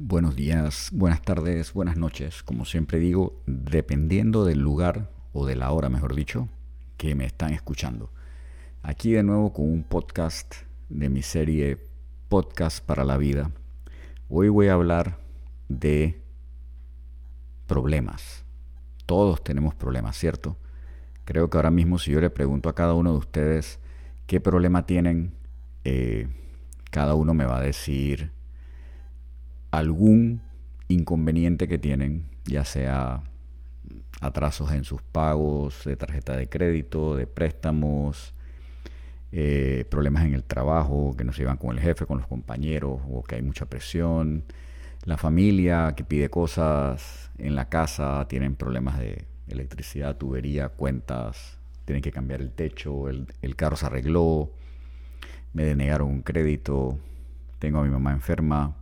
Buenos días, buenas tardes, buenas noches. Como siempre digo, dependiendo del lugar o de la hora, mejor dicho, que me están escuchando. Aquí de nuevo con un podcast de mi serie Podcast para la Vida. Hoy voy a hablar de problemas. Todos tenemos problemas, ¿cierto? Creo que ahora mismo si yo le pregunto a cada uno de ustedes qué problema tienen, eh, cada uno me va a decir algún inconveniente que tienen, ya sea atrasos en sus pagos de tarjeta de crédito, de préstamos, eh, problemas en el trabajo, que no se llevan con el jefe, con los compañeros, o que hay mucha presión, la familia que pide cosas en la casa, tienen problemas de electricidad, tubería, cuentas, tienen que cambiar el techo, el, el carro se arregló, me denegaron un crédito, tengo a mi mamá enferma,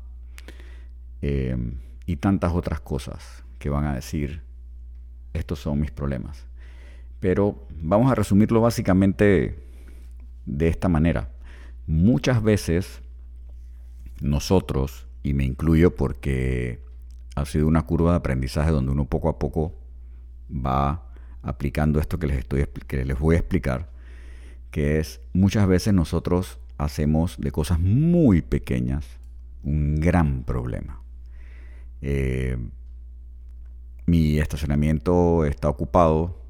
Em, y tantas otras cosas que van a decir, estos son mis problemas. Pero vamos a resumirlo básicamente de esta manera. Muchas veces nosotros, y me incluyo porque ha sido una curva de aprendizaje donde uno poco a poco va aplicando esto que les, estoy, que les voy a explicar, que es muchas veces nosotros hacemos de cosas muy pequeñas un gran problema. Eh, mi estacionamiento está ocupado,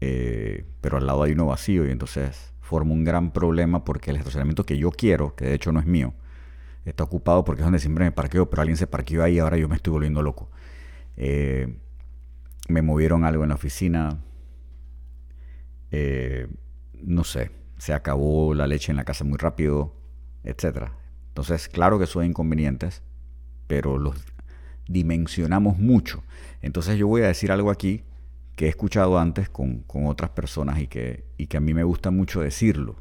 eh, pero al lado hay uno vacío y entonces forma un gran problema porque el estacionamiento que yo quiero, que de hecho no es mío, está ocupado porque es donde siempre me parqueo, pero alguien se parqueó ahí y ahora yo me estoy volviendo loco. Eh, me movieron algo en la oficina, no sé, se acabó la leche en la casa muy rápido, etc. Entonces, claro que son inconvenientes, pero los dimensionamos mucho. Entonces yo voy a decir algo aquí que he escuchado antes con, otras personas y que, y que, a mí me gusta mucho decirlo.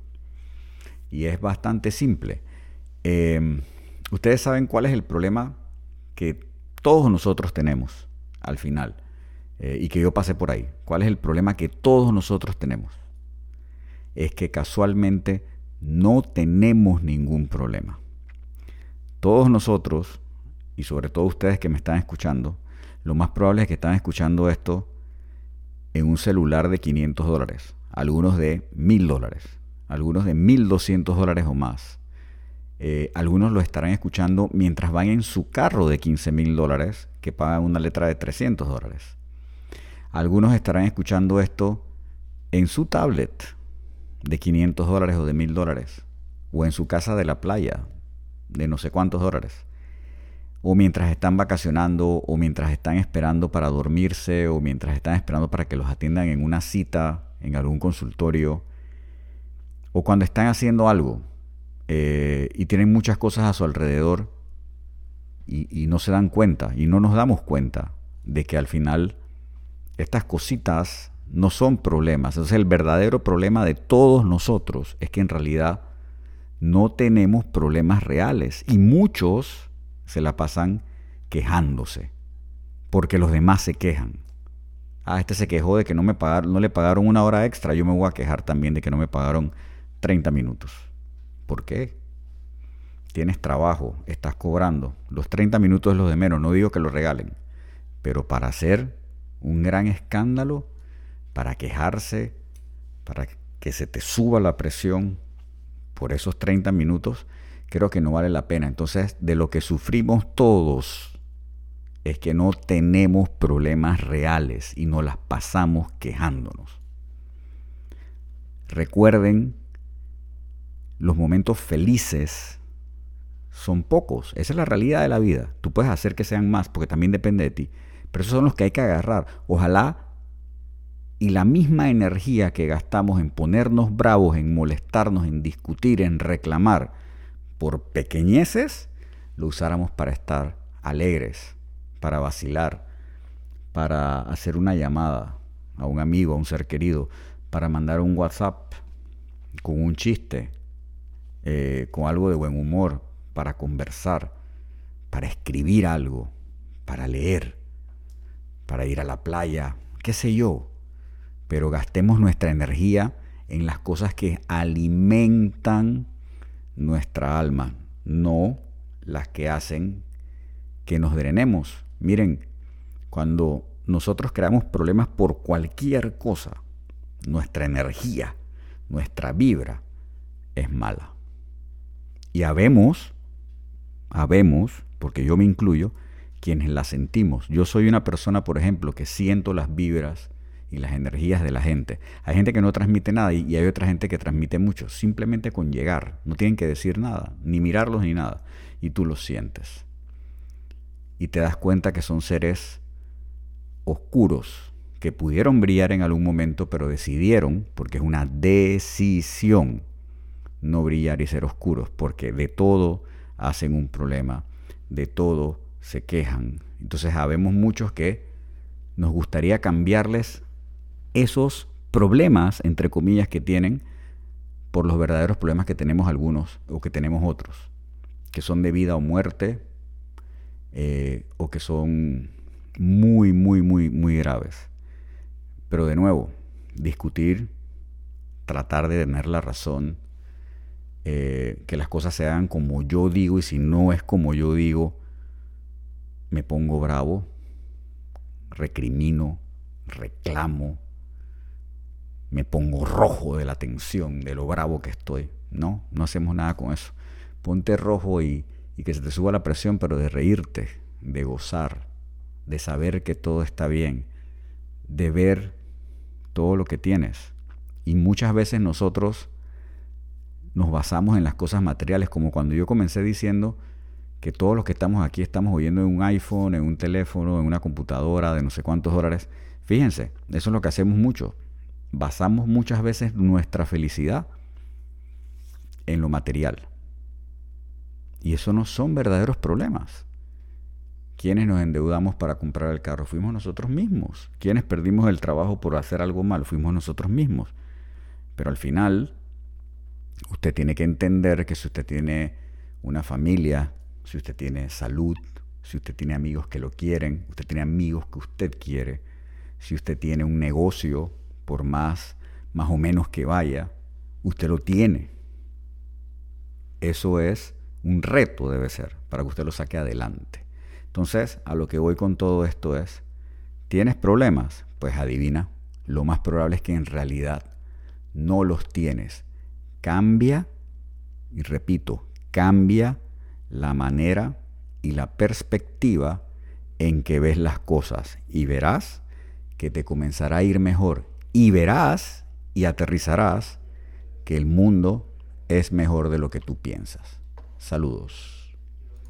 Y es bastante simple. Em, ustedes saben cuál es el problema que todos nosotros tenemos al final eh, y que yo pasé por ahí. ¿Cuál es el problema que todos nosotros tenemos? Es que casualmente no tenemos ningún problema. Todos nosotros y sobre todo ustedes que me están escuchando, lo más probable es que están escuchando esto en un celular de 500 dólares, algunos de 1000 dólares, algunos de 1200 dólares o más. Eh, algunos lo estarán escuchando mientras van en su carro de 15 mil dólares que pagan una letra de 300 dólares. Algunos estarán escuchando esto en su tablet de 500 dólares o de 1000 dólares. O en su casa de la playa de no sé cuántos dólares o mientras están vacacionando, o mientras están esperando para dormirse, o mientras están esperando para que los atiendan en una cita, en algún consultorio, o cuando están haciendo algo eh, y tienen muchas cosas a su alrededor y, no se dan cuenta, y no nos damos cuenta de que al final estas cositas no son problemas. Entonces el verdadero problema de todos nosotros es que en realidad no tenemos problemas reales y muchos se la pasan quejándose, porque los demás se quejan. Ah, este se quejó de que no, me pagaron, no le pagaron una hora extra, yo me voy a quejar también de que no me pagaron 30 minutos. ¿Por qué? Tienes trabajo, estás cobrando. Los 30 minutos es lo de menos, no digo que lo regalen, pero para hacer un gran escándalo, para quejarse, para que se te suba la presión por esos 30 minutos, creo que no vale la pena. Entonces, de lo que sufrimos todos es que no tenemos problemas reales y no las pasamos quejándonos. Recuerden, los momentos felices son pocos. Esa es la realidad de la vida. Tú puedes hacer que sean más porque también depende de ti. Pero esos son los que hay que agarrar. Ojalá y la misma energía que gastamos en ponernos bravos, en molestarnos, en discutir, en reclamar, por pequeñeces lo usáramos para estar alegres, para vacilar, para hacer una llamada a un amigo, a un ser querido, para mandar un WhatsApp con un chiste, eh, con algo de buen humor, para conversar, para escribir algo, para leer, para ir a la playa, qué sé yo. Pero gastemos nuestra energía en las cosas que alimentan nuestra alma, no las que hacen que nos drenemos. Miren, cuando nosotros creamos problemas por cualquier cosa, nuestra energía, nuestra vibra es mala. Y habemos, habemos, porque yo me incluyo, quienes la sentimos. Yo soy una persona, por ejemplo, que siento las vibras y las energías de la gente. Hay gente que no transmite nada y hay otra gente que transmite mucho, simplemente con llegar. No tienen que decir nada, ni mirarlos ni nada. Y tú los sientes. Y te das cuenta que son seres oscuros que pudieron brillar en algún momento, pero decidieron, porque es una decisión, no brillar y ser oscuros, porque de todo hacen un problema, de todo se quejan. Entonces sabemos muchos que nos gustaría cambiarles esos problemas, entre comillas, que tienen por los verdaderos problemas que tenemos algunos o que tenemos otros, que son de vida o muerte eh, o que son muy, muy, muy, muy graves. Pero de nuevo, discutir, tratar de tener la razón, eh, que las cosas se hagan como yo digo y si no es como yo digo, me pongo bravo, recrimino, reclamo, me pongo rojo de la tensión, de lo bravo que estoy. No, no hacemos nada con eso. Ponte rojo y, que se te suba la presión, pero de reírte, de gozar, de saber que todo está bien, de ver todo lo que tienes. Y muchas veces nosotros nos basamos en las cosas materiales, como cuando yo comencé diciendo que todos los que estamos aquí estamos oyendo en un iPhone, en un teléfono, en una computadora de no sé cuántos dólares. Fíjense, eso es lo que hacemos mucho basamos muchas veces nuestra felicidad en lo material. Y eso no son verdaderos problemas. ¿Quiénes nos endeudamos para comprar el carro? Fuimos nosotros mismos. ¿Quiénes perdimos el trabajo por hacer algo mal? Fuimos nosotros mismos. Pero al final, usted tiene que entender que si usted tiene una familia, si usted tiene salud, si usted tiene amigos que lo quieren, usted tiene amigos que usted quiere, si usted tiene un negocio por más, más o menos que vaya, usted lo tiene. Eso es un reto, debe ser, para que usted lo saque adelante. Entonces, a lo que voy con todo esto es, ¿tienes problemas? Pues adivina, lo más probable es que en realidad no los tienes. Cambia, y repito, cambia la manera y la perspectiva en que ves las cosas y verás que te comenzará a ir mejor y verás y aterrizarás que el mundo es mejor de lo que tú piensas. Saludos.